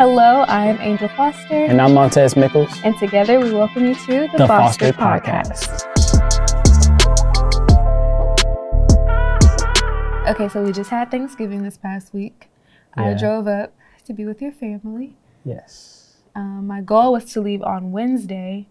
Hello, I'm Angel Foster. And I'm Montez Mickles. And together we welcome you to the, the Foster, Foster Podcast. Okay, so we just had Thanksgiving this past week. I drove up to be with your family. Yes. Um, my goal was to leave on Wednesday,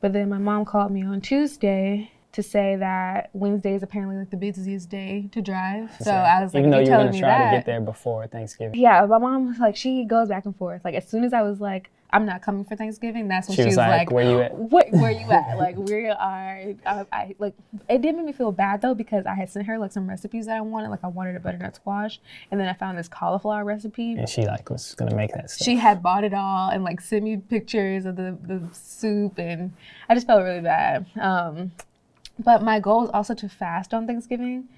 but then my mom called me on Tuesday to say that Wednesday is apparently like the busiest day to drive. So I was like, even though you were gonna try that? to get there before Thanksgiving, Yeah, my mom was like, she goes back and forth. Like as soon as I was like, I'm not coming for Thanksgiving, that's when she was like, like, "Where you at?" where, where you at? Like we are. I, I like. It did make me feel bad though because I had sent her like some recipes that I wanted. Like I wanted a butternut squash, and then I found this cauliflower recipe. And she like was gonna make that stuff. She had bought it all and like sent me pictures of the, the soup, and I just felt really bad. Um, but my goal was also to fast on Thanksgiving,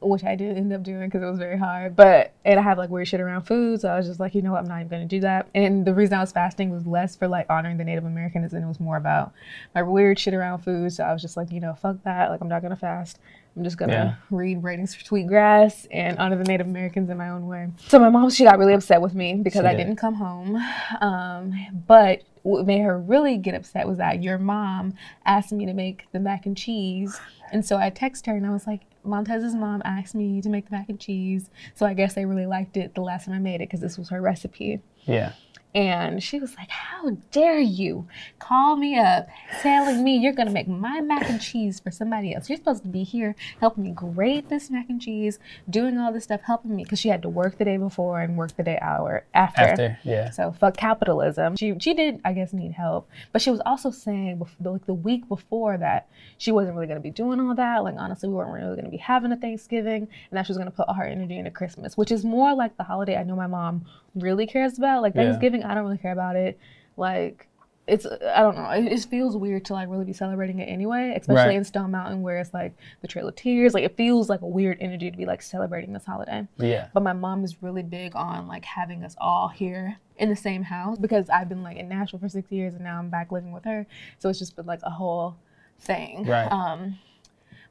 which I did end up doing because it was very hard. But and I have like weird shit around food, so I was just like, you know what, I'm not even gonna do that. And the reason I was fasting was less for like honoring the Native Americans, and it was more about my weird shit around food. So I was just like, you know, fuck that. Like I'm not gonna fast. I'm just gonna Yeah. read Braiding for Sweetgrass and honor the Native Americans in my own way. So my mom, she got really upset with me because She I did. didn't come home. Um, but what made her really get upset was that your mom asked me to make the mac and cheese. And so I texted her and I was like, Montez's mom asked me to make the mac and cheese. So I guess they really liked it the last time I made it because this was her recipe. yeah. And she was like, How dare you call me up telling me you're going to make my mac and cheese for somebody else? You're supposed to be here helping me grate this mac and cheese, doing all this stuff, helping me because she had to work the day before and work the day hour after. After, yeah. So fuck capitalism. She she did I guess need help, but she was also saying like the week before that she wasn't really gonna be doing all that. Like honestly, we weren't really gonna be having a Thanksgiving, and that she was gonna put all her energy into Christmas, which is more like the holiday I know my mom really cares about. Like Yeah. Thanksgiving, I don't really care about it. Like it's I don't know. It, it feels weird to like really be celebrating it anyway, especially Right. in Stone Mountain where it's like the Trail of Tears. Like it feels like a weird energy to be like celebrating this holiday. Yeah. But my mom is really big on like having us all here in the same house because I've been like in Nashville for six years and now I'm back living with her. So it's just been like a whole thing. Right. Um,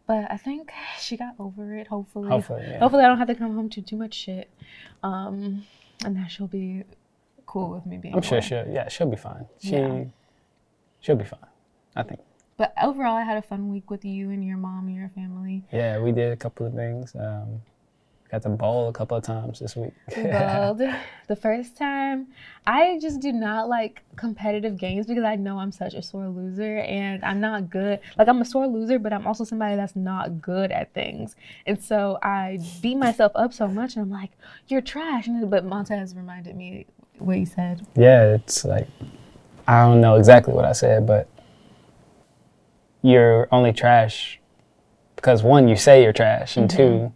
but I think she got over it. Hopefully. Hopefully, yeah. Hopefully I don't have to come home to too much shit. Um, and that she'll be cool with me being. I'm sure away. she'll yeah, she'll be fine. She Yeah. she'll be fine. I think. But overall, I had a fun week with you and your mom and your family. Yeah, we did a couple of things. Um, got to bowl a couple of times this week. Bowled the first time. I just do not like competitive games because I know I'm such a sore loser and I'm not good. Like I'm a sore loser, but I'm also somebody that's not good at things. And so I beat myself up so much, and I'm like, "You're trash." And, but Montez reminded me what he said. yeah, it's like I don't know exactly what I said, but you're only trash because one, you say you're trash, and mm-hmm. two,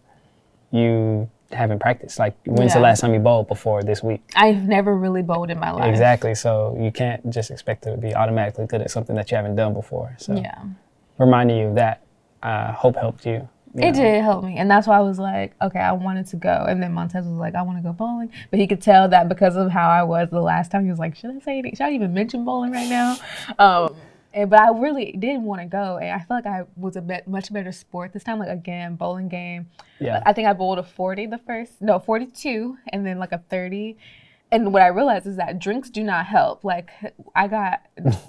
you haven't practiced. Like, when's the last time you bowled before this week? I've never really bowled in my life. Exactly. So you can't just expect to be automatically good at something that you haven't done before. So Yeah. reminding you of that, I hope helped you. you It know. did help me, and that's why I was like, okay, I wanted to go. And then Montez was like, I want to go bowling, but he could tell that because of how I was the last time. He was like, should I say anything? Should I even mention bowling right now? Um, and but I really did want to go, and I feel like I was a bit much better sport this time. Like again, bowling game. Yeah. I think I bowled a forty the first, no, forty-two, and then like a thirty. And what I realized is that drinks do not help. Like I got,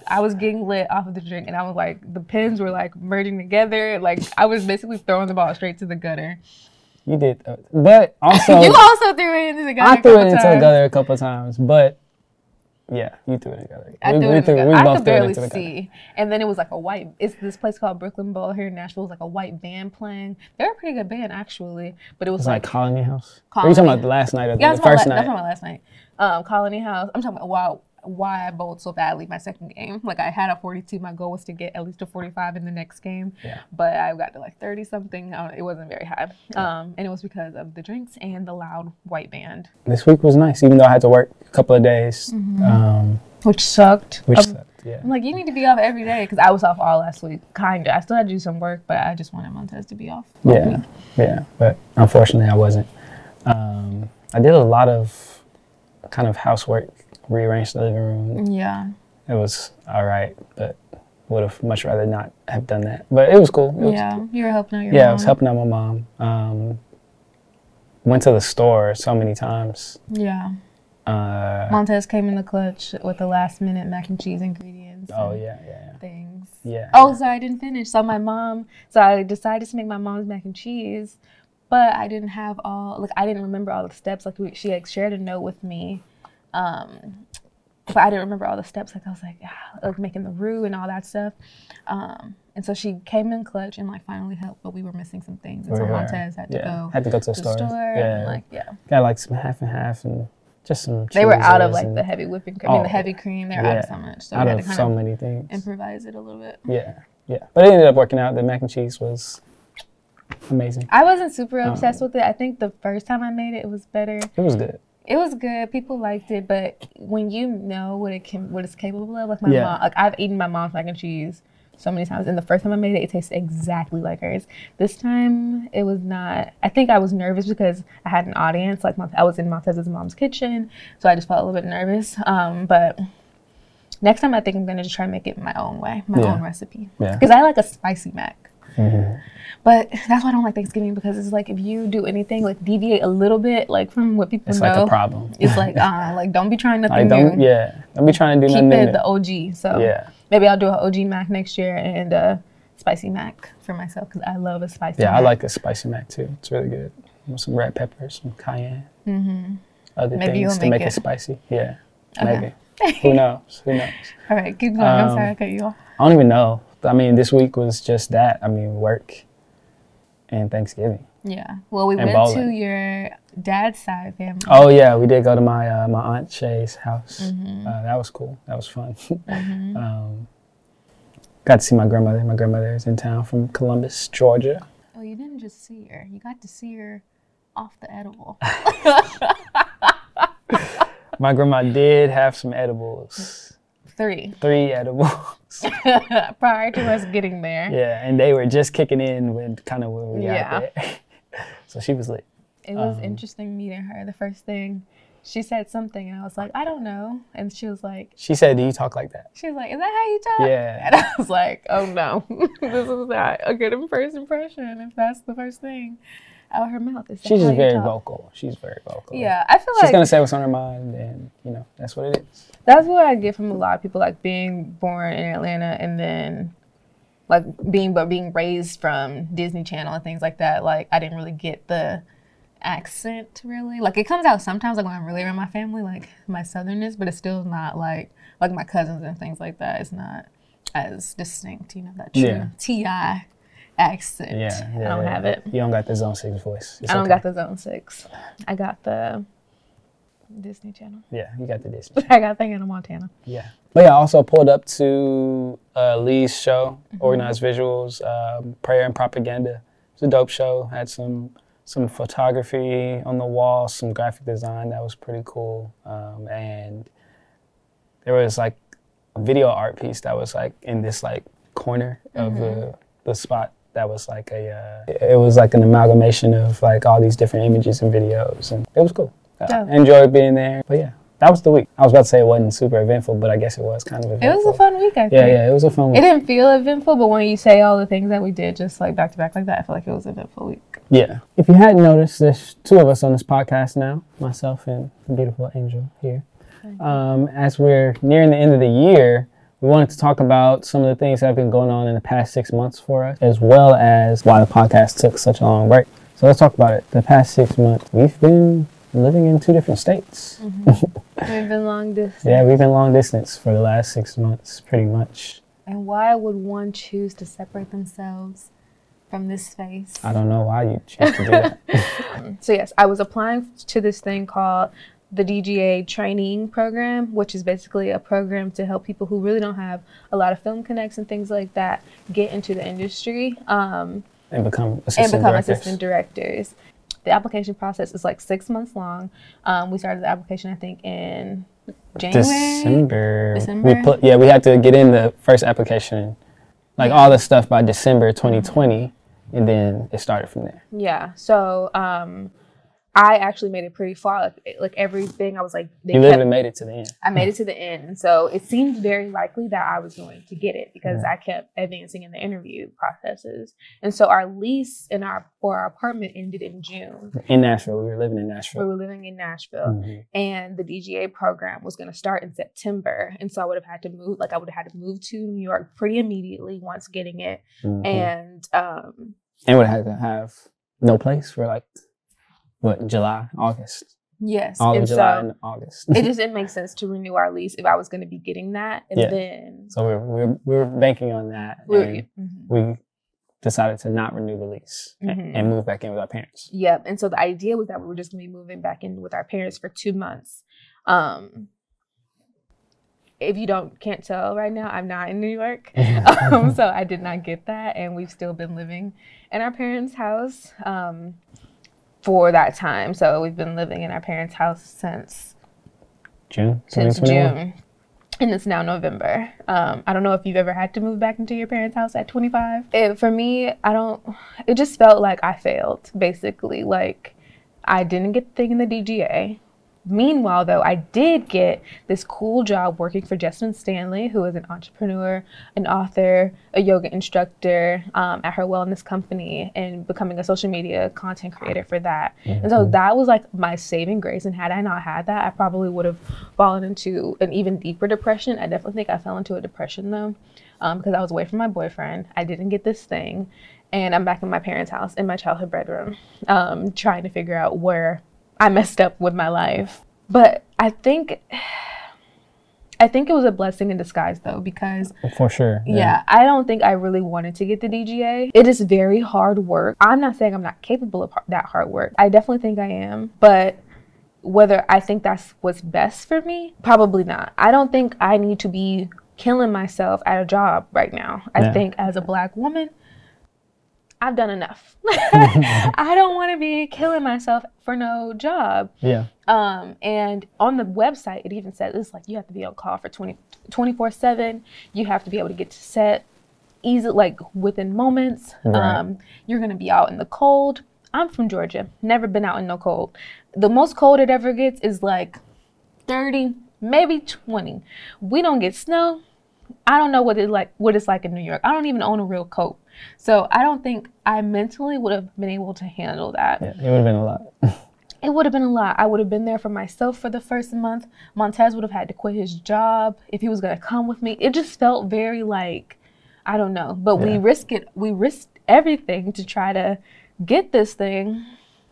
I was getting lit off of the drink, and I was like, the pins were like merging together. Like I was basically throwing the ball straight to the gutter. You did, uh, but also you also threw it into the gutter. I threw it into the gutter a couple of times, but yeah, you threw it the gutter. I we, threw we it the we I could it barely the see. And then it was like a white. It's this place called Brooklyn Bowl here in Nashville. It was like a white band playing. They're a pretty good band actually, but it was It's like like Colony House. Are you talking about the last night or the, Yeah, the my, first la- night? my last night. Um, Colony House. I'm talking about why why I bowled so badly my second game. Like I had a 42. My goal was to get at least a 45 in the next game. Yeah. But I got to like 30 something. It wasn't very high. Um, and it was because of the drinks and the loud white band, This week was nice, even though I had to work a couple of days, Mm-hmm. um, which sucked. which Um, sucked. Yeah. I'm like, you need to be off every day because I was off all last week. Kinda. I still had to do some work, but I just wanted Montez to be off. Yeah, week. yeah, but unfortunately I wasn't. Um, I did a lot of kind of housework, rearranged the living room. Yeah. It was all right, but would have much rather not have done that. But it was cool. It was- Yeah. You were helping out your mom. yeah, mom. I was helping out my mom. Um, went to the store so many times. Yeah. Uh, Montez came in the clutch with the last minute mac and cheese ingredients. oh and yeah, yeah, Things. yeah. Oh, so I didn't finish. So my mom, so I decided to make my mom's mac and cheese, but I didn't have all like I didn't remember all the steps. Like we, she like shared a note with me, um, but I didn't remember all the steps. Like I was like, ah, like making the roux and all that stuff. Um, and so she came in clutch and like finally helped, but we were missing some things, and so Montez had to yeah. go Had to go to the store. store. Yeah, And like yeah, got like some half and half and just some. they were out of like the heavy whipping cream, I mean, Oh, the heavy cream. They were out of so much, so out we had of to kind so of many things. improvise it a little bit. Yeah, yeah. But it ended up working out. The mac and cheese was amazing. I wasn't super Um, obsessed with it. I think the first time I made it, it was better. It was good. It was good. People liked it, but when you know what it can, what it's capable of, like my Yeah. mom, like I've eaten my mom's mac and cheese so many times, and the first time I made it, it tasted exactly like hers. This time, it was not. I think I was nervous because I had an audience. Like my, I was in Montez's mom's kitchen, so I just felt a little bit nervous. Um, but next time, I think I'm gonna just try and make it my own way, my Yeah. own recipe, Yeah. because I like a spicy mac. Mhm. But that's why I don't like Thanksgiving because it's like if you do anything like deviate a little bit like from what people It's know, like a problem. it's like uh like don't be trying nothing Like don't new. yeah. Don't be trying to do Keep nothing. it new. the OG. So yeah. maybe I'll do an OG mac next year and a spicy mac for myself because I love a spicy. Yeah, I like a spicy mac too. It's really good. With some red peppers, some cayenne. Mhm. Other Maybe things to make it. it. spicy. Yeah. Okay. Maybe. Who knows? Who knows? All right, keep going. I'm Um, sorry I cut you off. I don't even know. I mean, this week was just that. I mean, work and Thanksgiving. Yeah. Well, we and went to your dad's side family. Oh yeah, we did go to my uh, my aunt Shay's house. Mhm. Uh, that was cool. That was fun. Mhm. um, got to see my grandmother. My grandmother is in town from Columbus, Georgia. Oh, you didn't just see her. You got to see her off the edible. My grandma did have some edibles, Three. three edibles. Prior to us getting there. yeah, and they were just kicking in when kind of when we Yeah. got there. so she was lit. It was Um, interesting meeting her. The first thing she said something, and I was like, I don't know. And she was like, She said, "Do you talk like that?" she was like, Is that how you talk? Yeah. And I was like, Oh no, this is not a good first impression. If that's the first thing out her mouth, is that She's just very talk? vocal. She's very vocal. Yeah, I feel She's like She's gonna say what's on her mind, and you know that's what it is. that's what I get from a lot of people, like being born in Atlanta and then like being but being raised from Disney Channel and things like that. Like I didn't really get the accent really. Like it comes out sometimes like when I'm really around my family, like my southernness, but it's still not like like my cousins and things like that. It's not as distinct, you know, that true Yeah. TI accent. Yeah, I don't yeah. have it. You don't got the Zone Six voice. It's I don't okay. got the zone six. I got the Disney Channel. Yeah, you got the Disney. I got the Hannah Montana. Yeah. But yeah, I also pulled up to uh, Lee's show, Mm-hmm. Organized Visuals, um, Prayer and Propaganda. It's a dope show. Had some some photography on the wall, some graphic design that was pretty cool, um, and there was like a video art piece that was like in this like corner of Mm-hmm. the the spot that was like a uh, it was like an amalgamation of like all these different images and videos, and it was cool. Uh, Dope. enjoyed being there, but yeah. That was the week. I was about to say it wasn't super eventful, but I guess it was kind of It was a fun week, I think. Yeah, yeah, it was a fun It didn't feel eventful, but when you say all the things that we did just like back to back like that, I feel like it was an eventful week. Yeah. If you hadn't noticed, there's two of us on this podcast now, myself and the beautiful Angel here. Um, as we're nearing the end of the year, we wanted to talk about some of the things that have been going on in the past six months for us, as well as why the podcast took such a long break. So let's talk about it. The past six months, we've been living in two different states. Mm-hmm. We've been long distance. Yeah, we've been long distance for the last six months, pretty much. And why would one choose to separate themselves from this space? I don't know why you choose to do that. So yes, I was applying to this thing called the DGA training program, which is basically a program to help people who really don't have a lot of film connects and things like that get into the industry um, and become and assistant become directors. assistant directors. The application process is like six months long. Um, we started the application, I think, in January. December. December? We put yeah, we had to get in the first application, like all the stuff by December 2020, and then it started from there. Yeah. So um, I actually made it pretty far. Like, like everything, I was like, they you literally made it to the end. I made it to the end, and so it seemed very likely that I was going to get it because Yeah. I kept advancing in the interview processes. And so our lease in our for our apartment ended in June. In Nashville, we were living in Nashville. We were living in Nashville, Mhm. and the DGA program was going to start in September, and so I would have had to move. Like I would have had to move to New York pretty immediately once getting it, Mhm. and um, and would have had to have no place for like what July, August, yes, all of July so and August. it just didn't make sense to renew our lease if I was going to be getting that, and Yeah. then so we were, we were banking on that, we were, Mhm. we decided to not renew the lease Mhm. and move back in with our parents. Yep. And so the idea was that we were just gonna be moving back in with our parents for two months. Um if you don't can't tell right now, I'm not in New York. um, so I did not get that and we've still been living in our parents' house um for that time. So we've been living in our parents' house since June, since June. And it's now November. Um, I don't know if you've ever had to move back into your parents' house at 25. It, for me, I don't, it just felt like I failed, basically. Like, I didn't get the thing in the DGA. Meanwhile, though, I did get this cool job working for Jessamyn Stanley, who is an entrepreneur, an author, a yoga instructor um, at her wellness company, and becoming a social media content creator for that. And so that was like my saving grace. And had I not had that, I probably would have fallen into an even deeper depression. I definitely think I fell into a depression though, um, because I was away from my boyfriend. I didn't get this thing. And I'm back in my parents' house in my childhood bedroom, um, trying to figure out where I messed up with my life. But I think, I think it was a blessing in disguise though, because oh, For sure. yeah. I don't think I really wanted to get the DGA. It is very hard work. I'm not saying I'm not capable of that hard work. I definitely think I am, but whether I think that's what's best for me, probably not. I don't think I need to be killing myself at a job right now. I Yeah. think as a black woman, I've done enough. I don't want to be killing myself for no job. Yeah. Um, and on the website, it even says it's like you have to be on call for 20, 24 7. You have to be able to get to set easy, like within moments. Right. Um, you're going to be out in the cold. I'm from Georgia, never been out in no cold. The most cold it ever gets is like 30, maybe 20. We don't get snow. I don't know what it like what it's like in New York. I don't even own a real coat. So I don't think I mentally would have been able to handle that Yeah. It would have been a lot. it would have been a lot. I would have been there for myself for the first month. Montez would have had to quit his job if he was going to come with me. It just felt very like, I don't know. But we risked it. We risked everything to try to get this thing.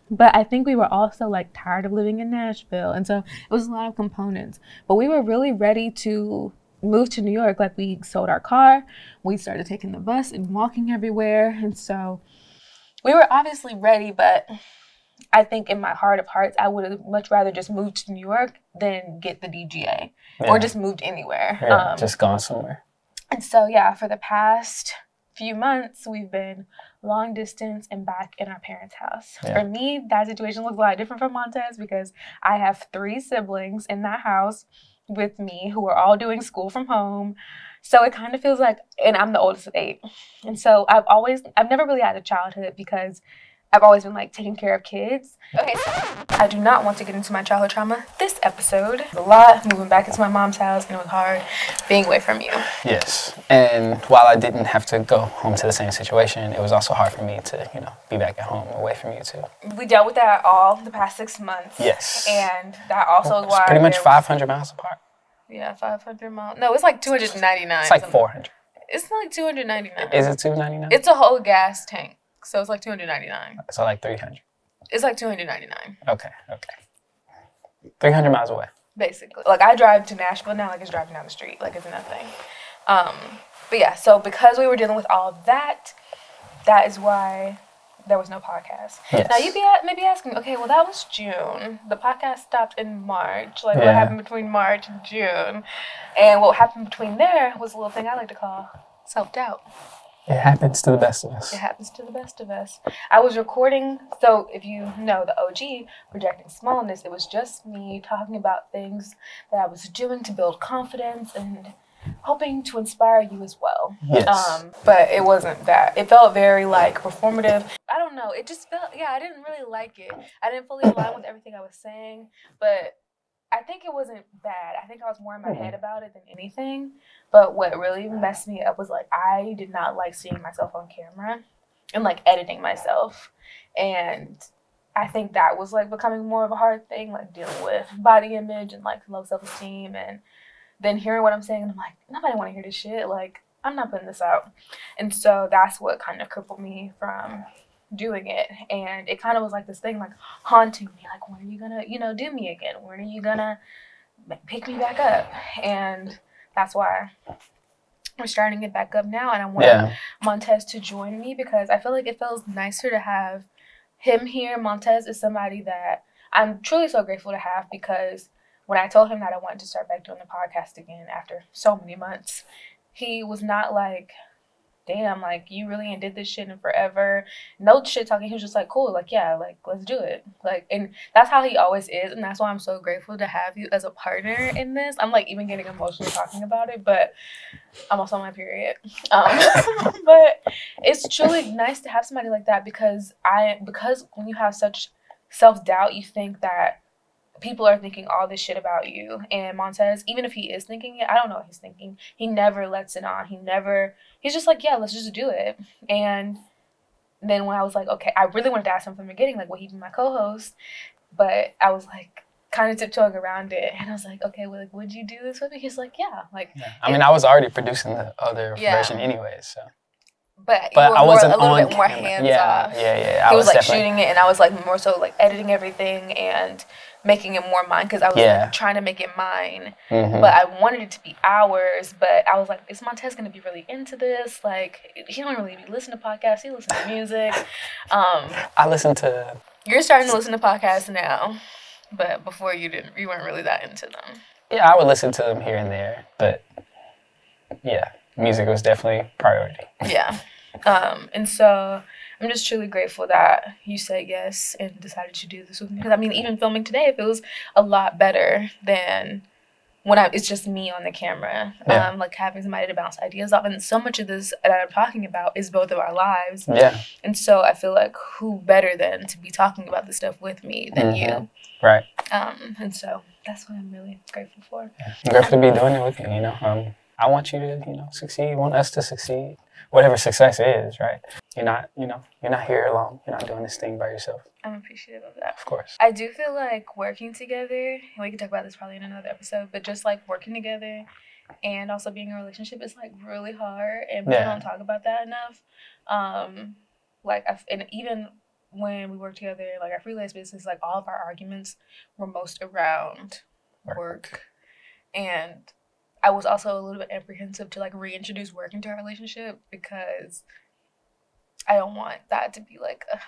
But I think we were also like tired of living in Nashville. And so it was a lot of components. But we were really ready to move to New York. Like we sold our car, we started taking the bus and walking everywhere. And so we were obviously ready, but I think in my heart of hearts, I would have much rather just moved to New York than get the DGA Yeah. or just moved anywhere. Yeah, Um, just gone somewhere. and so, yeah, for the past few months, we've been long distance and back in our parents' house. Yeah. For me, that situation looks a lot different from Montez because I have three siblings in that house with me who are all doing school from home. So it kind of feels like, and I'm the oldest of eight. And so I've always, I've never really had a childhood because I've always been like taking care of kids. Okay, I do not want to get into my childhood trauma this episode. A lot moving back into my mom's house, and it was hard being away from you. Yes. And while I didn't have to go home to the same situation, it was also hard for me to, you know, be back at home away from you too. We dealt with that all the past six months. Yes. And that also is why. pretty much 500 miles apart. Yeah, 500 miles. No, it's like 299. It's like 400. It's like 299. Is it 299? It's a whole gas tank. So it's like 299. so like 300. It's like 299, Okay, okay. 300 miles away. basically. Like I drive to Nashville now, like it's driving down the street, like it's nothing. Um, but yeah, so because we were dealing with all of that, that is why there was no podcast. Yes. Now you'd be maybe asking, okay, well that was June. The podcast stopped in March. Like what happened between March and June? And what happened between there was a little thing I like to call self doubt. It happens to the best of us. It happens to the best of us. I was recording, so if you know the OG, Projecting Smallness, it was just me talking about things that I was doing to build confidence and hoping to inspire you as well. Yes. Um, but it wasn't that. It felt very like performative. I don't know. It just felt yeah. I didn't really like it. I didn't fully align with everything I was saying, but I think it wasn't bad. I think I was more in my hmm. head about it than anything. But what really messed me up was like I did not like seeing myself on camera and like editing myself, and I think that was like becoming more of a hard thing, like dealing with body image and like low self esteem and then hearing what I'm saying, and I'm like, nobody want to hear this shit. Like, I'm not putting this out. And so that's what kind of crippled me from doing it. And it kind of was like this thing, like haunting me. Like, when are you gonna, you know, do me again? When are you gonna pick me back up? And that's why we're starting it back up now. And I want Yeah. Montez to join me because I feel like it feels nicer to have him here. Montez is somebody that I'm truly so grateful to have because when I told him that I wanted to start back doing the podcast again after so many months, he was not like, damn, like you really ain't did this shit in forever. No shit talking. He was just like, cool, like, yeah, like, let's do it. Like, and that's how he always is. And that's why I'm so grateful to have you as a partner in this. I'm like even getting emotional talking about it, but I'm also on my period. Um, but it's truly nice to have somebody like that because I, because when you have such self doubt, you think that people are thinking all this shit about you. And Montez, even if he is thinking it, I don't know what he's thinking. He never lets it on. He never, he's just like, yeah, let's just do it. And then when I was like, okay, I really wanted to ask him from the beginning, like, will he be my co host? But I was like, kind of tiptoeing around it. And I was like, okay, well, like, would you do this with me? He's like, yeah. Like, Yeah. I mean, I was already producing the other Yeah. version anyways, so. but, But I wasn't more, a little bit more camera. hands yeah, off. yeah, yeah. I he was, like definitely- shooting it, and I was like more so like editing everything and making it more mine because I was Yeah. like, trying to make it mine. Mhm. But I wanted it to be ours. But I was like, is Montez gonna be really into this? Like, he don't really listen to podcasts. He listens to music. Um, I listen to you're starting to listen to podcasts now, but before you didn't. You weren't really that into them. yeah, I would listen to them here and there, but yeah, music was definitely priority. Yeah. Um, and so I'm just truly grateful that you said yes and decided to do this with me. Because I mean, even filming today, it feels a lot better than when I, it's just me on the camera. Yeah. Um, like having somebody to bounce ideas off. And so much of this that I'm talking about is both of our lives. Yeah, And so I feel like who better than to be talking about this stuff with me than Mhm. right. Um, and so that's what I'm really grateful for. I'm grateful to be doing it with you. You know, um, I want you to, you know, succeed. I want us to succeed. Whatever success is, right? You're not, you know, you're not here alone. You're not doing this thing by yourself, I'm appreciative of that. of course. I do feel like working together, we can talk about this probably in another episode, but just like working together and also being in a relationship is like really hard, and we Yeah. don't talk about that enough. Um, like, I f and even when we work together, like our freelance business, like all of our arguments were most around Work. work, and I was also a little bit apprehensive to like reintroduce work into our relationship because I don't want that to be like a,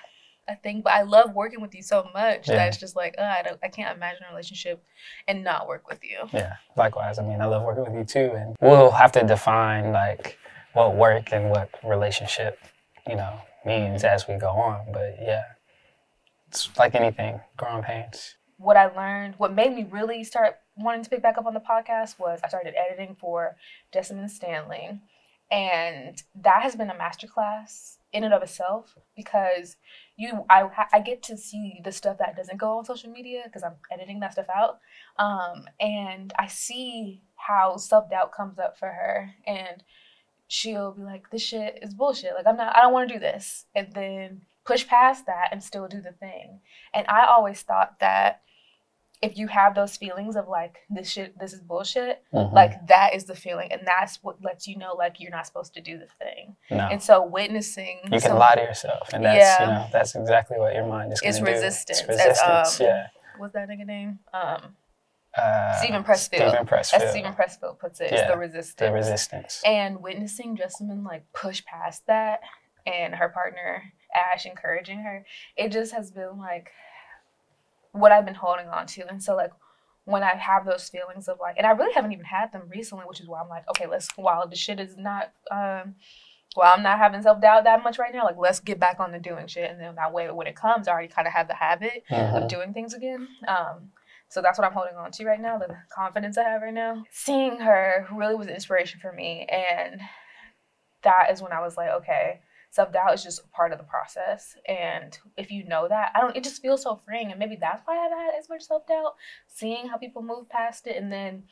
a thing. But I love working with you so much Yeah. that it's just like, uh, I don't, I can't imagine a relationship and not work with you. Yeah, likewise. I mean, I love working with you too, and we'll have to define like what work and what relationship, you know, means as we go on. But yeah, it's like anything, growing pains. What I learned, what made me really start wanting to pick back up on the podcast was I started editing for Jessamyn Stanley, and that has been a masterclass in and of itself because you I I get to see the stuff that doesn't go on social media because I'm editing that stuff out, um, and I see how self doubt comes up for her and she'll be like, "This shit is bullshit. Like I'm not. I don't want to do this," and then push past that and still do the thing. And I always thought that if you have those feelings of like this shit, this is bullshit, Mhm. like that is the feeling, and that's what lets you know like you're not supposed to do the thing. no, And so witnessing you can lie to yourself, and that's Yeah. you know that's exactly what your mind is going It's to do. resistance, It's as, resistance. um, yeah. what's that nigga name? Um, Uh, Steven Pressfield. Steven Pressfield. as Steven Pressfield puts it, it's Yeah, the resistance. the resistance. and witnessing Jessamyn like push past that and her partner Ash encouraging her, it just has been like what I've been holding on to. And so like when I have those feelings of like and I really haven't even had them recently, which is why I'm like, okay, let's while the shit is not um while I'm not having self doubt that much right now, like let's get back on the doing shit and then that way when it comes I already kinda have the habit Mhm. of doing things again. Um So that's what I'm holding on to right now, the confidence I have right now. Seeing her really was inspiration for me. And that is when I was like, okay, self doubt is just part of the process. And if you know that, I don't, it just feels so freeing. And maybe that's why I've had as much self doubt, seeing how people move past it and then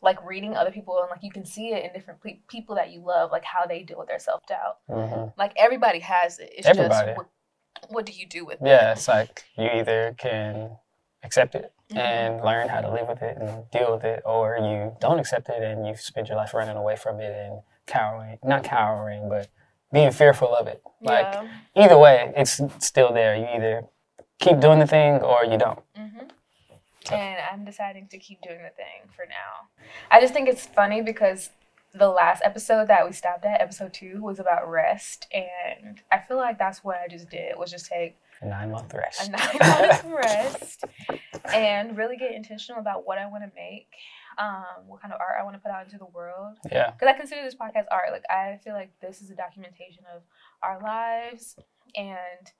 like reading other people and like you can see it in different pe- people that you love, like how they deal with their self doubt. hmm Like everybody has it. It's Everybody. just what, what do you do with it? Yeah, it? it's like you either can accept it Mhm. and learn how to live with it and deal with it, or you don't accept it and you spend your life running away from it and cowering, not cowering, but being fearful of it. Like yeah. either way, it's still there. You either keep doing the thing or you don't. hmm And I'm deciding to keep doing the thing for now. I just think it's funny because the last episode that we stopped at, episode two, was about rest, and I feel like that's what I just did was just take A nine month rest, a nine months rest and really get intentional about what I want to make, um, what kind of art I want to put out into the world. yeah. Because I consider this podcast art. Like I feel like this is a documentation of our lives, and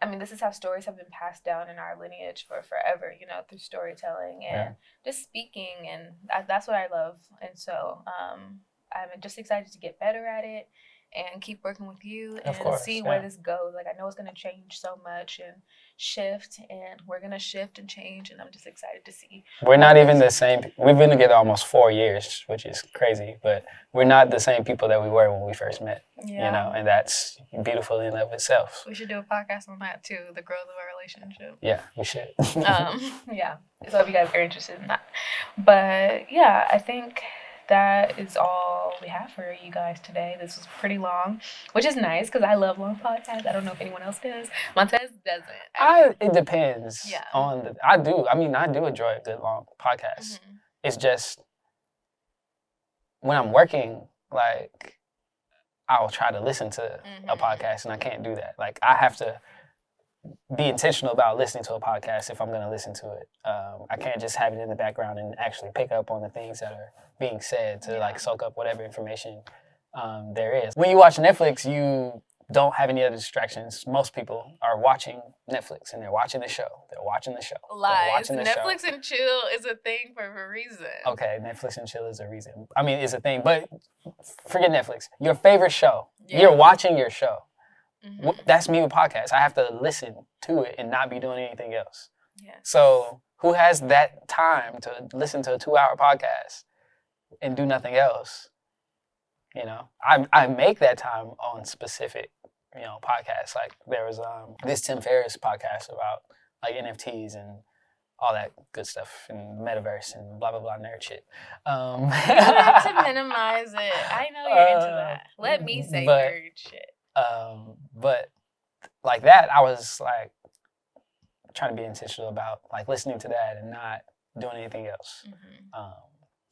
I mean, this is how stories have been passed down in our lineage for forever. You know, through storytelling and just speaking, and I, that's what I love. And so, um, I'm just excited to get better at it and keep working with you and course, see where this goes. Like I know it's gonna change so much and shift, and we're gonna shift and change, and I'm just excited to see. We're not even the same. We've been together almost four years, which is crazy, but we're not the same people that we were when we first met, Yeah. you know, and that's beautiful in and of itself. We should do a podcast on that too, the growth of our relationship. Yeah, we should. Um, yeah. So if you guys are interested in that. But yeah, I think that is all we have for you guys today. This was pretty long, which is nice because I love long podcasts. I don't know if anyone else does. Montez doesn't. I, it depends Yeah. on the. I do. I mean, I do enjoy a good long podcast. Mhm. It's just when I'm working, like I'll try to listen to a Mhm. podcast, and I can't do that. Like I have to be intentional about listening to a podcast if I'm going to listen to it. Um, I can't just have it in the background and actually pick up on the things that are being said to like soak up whatever information um, there is. When you watch Netflix, you don't have any other distractions. Most people are watching Netflix and they're watching the show. They're watching the show. Lies. watching the show. Netflix and chill is a thing for a reason. Okay, Netflix and chill is a reason. I mean, it's a thing, but forget Netflix. Your favorite show. Yeah. You're watching your show. Mhm. That's me with podcasts. I have to listen to it and not be doing anything else. Yeah. So who has that time to listen to a two-hour podcast and do nothing else? You know, I I make that time on specific, you know, podcasts. Like there was um this Tim Ferriss podcast about like NFTs and all that good stuff and metaverse and blah blah blah nerd shit. Um, You have to minimize it. I know you're into Uh, that. Let me say but- nerd shit. Um, but like that, I was like trying to be intentional about like listening to that and not doing anything else. Mhm. Um,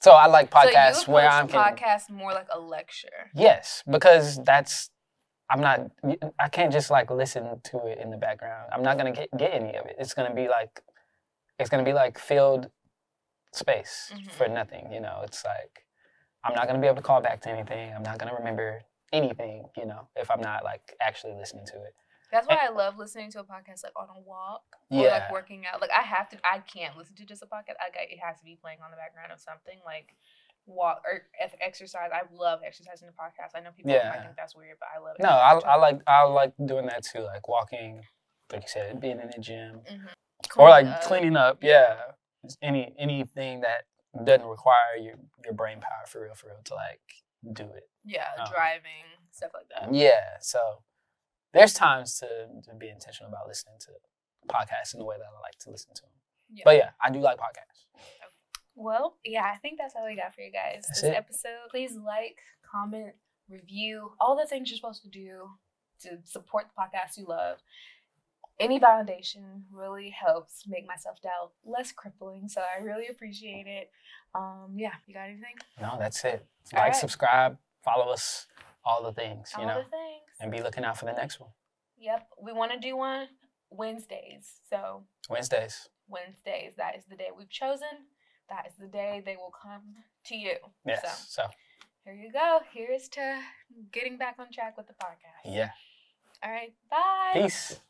so I like podcasts so where I'm podcast more like a lecture. yes, because that's I'm not I can't just like listen to it in the background. I'm not gonna get get any of it. It's gonna be like it's gonna be like filled space Mhm. for nothing. You know, it's like I'm not gonna be able to call back to anything. I'm not gonna remember anything. You know, if I'm not like actually listening to it. That's why I love listening to a podcast like on a walk or Yeah. like working out. Like I have to, I can't listen to just a podcast. I it has to be playing on the background of something like walk or if exercise. I love exercising the podcast. I know people Yeah. might think that's weird, but I love it. No, I, I like I like doing that too, like walking, like you said, being in the gym, mm-hmm. or like cleaning up. Yeah, Just any anything that doesn't require your your brain power for real, for real to like do it. Yeah, um, driving stuff like that. Yeah, so there's times to to be intentional about listening to podcasts in the way that I like to listen to them. Yeah. But yeah, I do like podcasts. Well, yeah, I think that's all we got for you guys That's this it. episode. Please like, comment, review, all the things you're supposed to do to support the podcast you love. Any validation really helps make my self doubt less crippling, so I really appreciate it. Um, yeah, you got anything? No, that's it. All Like, right. subscribe, follow us, all the things, you know. all know, the things. and be looking out for the next one. Yep, we want to do one Wednesdays. So Wednesdays. Wednesdays, that is the day we've chosen. That is the day they will come to you. Yes. So So here you go. Here's to getting back on track with the podcast. yeah. All right. Bye. Peace.